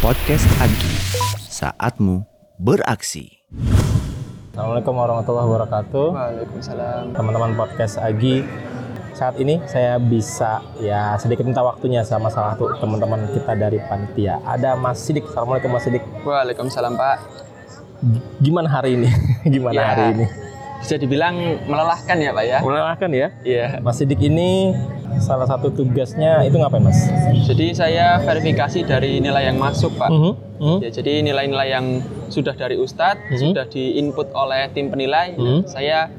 Podcast Agi, saatmu beraksi. Assalamualaikum warahmatullahi wabarakatuh. Waalaikumsalam. Teman-teman podcast Agi, saat ini saya bisa ya sedikit minta waktunya sama salah satu teman-teman kita dari panitia. Ada Mas Sidik. Assalamualaikum Mas Sidik. Waalaikumsalam Pak. G- Gimana hari ini? Gimana Ya. hari ini? Bisa dibilang melelahkan ya Pak ya? Melelahkan ya? Iya. Mas Sidik ini salah satu tugasnya itu ngapain Mas? Jadi saya verifikasi dari nilai yang masuk Pak. Mhm, mhm. Ya, jadi nilai-nilai yang sudah dari Ustadz, Mhm. sudah diinput oleh tim penilai, saya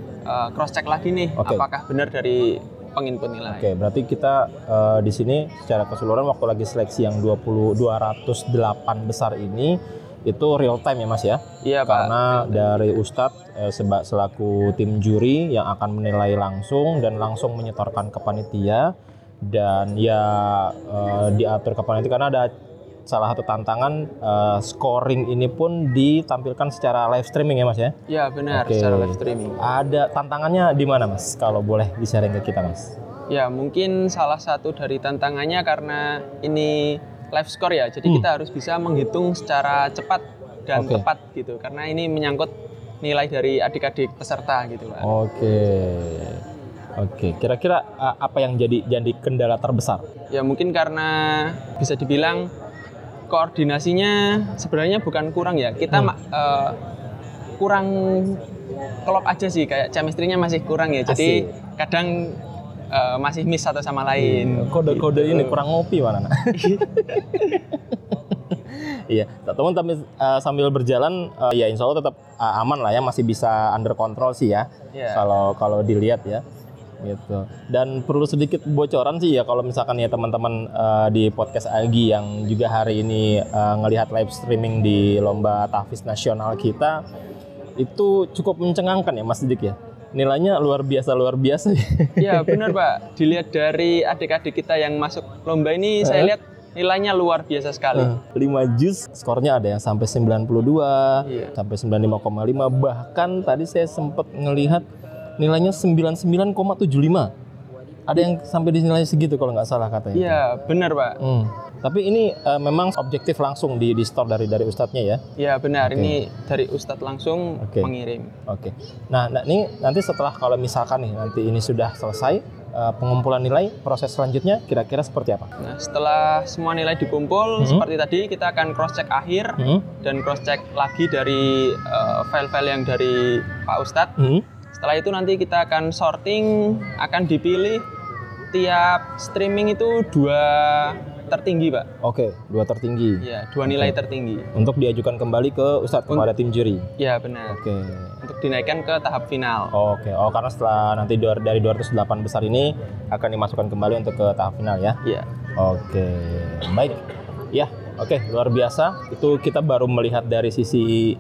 cross check lagi nih Oke. apakah benar dari penginput nilai. Oke, berarti kita eh, di sini secara keseluruhan waktu lagi seleksi yang 20 208 besar ini itu real time ya Mas ya? Iya Pak. karena dari Ustadz eh, selaku tim juri yang akan menilai langsung dan langsung menyetorkan ke panitia dan ya eh, diatur ke panitia karena ada salah satu tantangan eh, scoring ini pun ditampilkan secara live streaming ya Mas ya. Iya benar Oke. secara live streaming. Ada tantangannya di mana Mas? Kalau boleh di-sharing ke kita Mas. Ya mungkin salah satu dari tantangannya karena ini live score ya, jadi Hmm. kita harus bisa menghitung secara cepat dan Oke. tepat gitu, karena ini menyangkut nilai dari adik-adik peserta gitu pak. Oke. Oke, kira-kira eh, apa yang jadi jadi kendala terbesar? Ya mungkin karena bisa dibilang koordinasinya sebenarnya bukan kurang ya, kita Hmm. eh, kurang klop aja sih, kayak chemistry-nya masih kurang ya, jadi kadang eh, masih miss satu sama lain. Kode-kode Gitu. ini kurang ngopi mana? Iya, teman tapi eh, sambil berjalan eh, ya insya Allah tetap eh, aman lah ya, masih bisa under control sih ya. Iya. Kalau kalau dilihat ya, gitu. Dan perlu sedikit bocoran sih ya kalau misalkan ya teman-teman eh, di podcast Agi yang juga hari ini eh, ngelihat live streaming di lomba tahfiz nasional kita itu cukup mencengangkan ya Mas Didik ya. Nilainya luar biasa luar biasa. Ya benar Pak. Dilihat dari adik-adik kita yang masuk lomba ini, saya Eh? lihat nilainya luar biasa sekali. 5 juz skornya ada yang sampai 92 Iya. sampai 95,5 bahkan tadi saya sempat ngelihat nilainya 99,75 ada yang sampai di nilai segitu kalau nggak salah katanya Iya benar Pak. Hmm. tapi ini eh, memang objektif langsung di di store dari dari ustadznya ya Ya benar. Oke. Ini dari Ustadz langsung Oke. mengirim. oke nah, nah ini nanti setelah kalau misalkan nih nanti ini sudah selesai eh, pengumpulan nilai proses selanjutnya kira-kira seperti apa Nah setelah semua nilai dikumpul, Mhm. seperti tadi kita akan cross check akhir Hmm? dan cross check lagi dari eh, file-file yang dari Pak Ustadz. Hmm? Setelah itu nanti kita akan sorting, akan dipilih tiap streaming itu dua tertinggi Pak. oke dua tertinggi Ya dua nilai tertinggi. untuk diajukan kembali ke ustadz kepada tim juri Ya benar. oke Untuk dinaikkan ke tahap final. Oke, oh karena setelah nanti dari 208 besar ini akan dimasukkan kembali untuk ke tahap final ya. Iya. Oke, baik. Ya, oke, luar biasa. Itu kita baru melihat dari sisi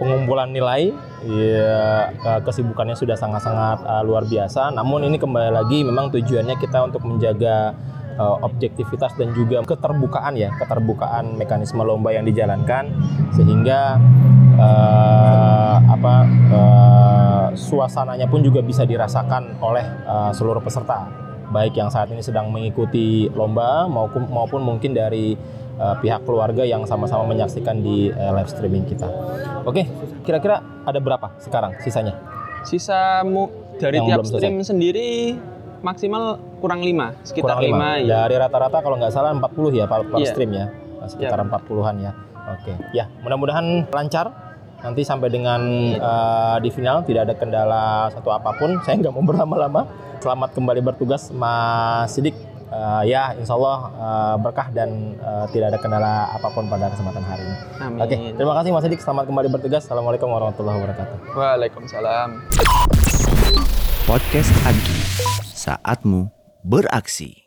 pengumpulan nilai. Ya, ke- kesibukannya sudah sangat-sangat uh, luar biasa. Namun ini kembali lagi memang tujuannya kita untuk menjaga uh, objektivitas dan juga keterbukaan ya, keterbukaan mekanisme lomba yang dijalankan sehingga uh, apa uh, suasananya pun juga bisa dirasakan oleh uh, seluruh peserta baik yang saat ini sedang mengikuti lomba maupun maupun mungkin dari uh, pihak keluarga yang sama-sama menyaksikan di uh, live streaming kita. Oke, kira-kira ada berapa sekarang sisanya? Sisa mu dari Yang tiap belum selesai. stream sendiri maksimal kurang 5, sekitar Kurang 5, lima. ya. Dari rata-rata kalau nggak salah 40 ya per, per Iya. stream ya. Sekitar 40-an ya. Oke. Ya, mudah-mudahan lancar. Nanti sampai dengan uh, di final tidak ada kendala satu apa pun. Saya nggak mau berlama-lama. Selamat kembali bertugas Mas Sidik. Uh, ya, insya Allah uh, berkah dan uh, tidak ada kendala apa pun pada kesempatan hari ini. Amin. Oke, terima kasih Mas Sidik. Selamat kembali bertugas. Assalamualaikum warahmatullahi wabarakatuh. Waalaikumsalam. Podcast Agi, saatmu beraksi.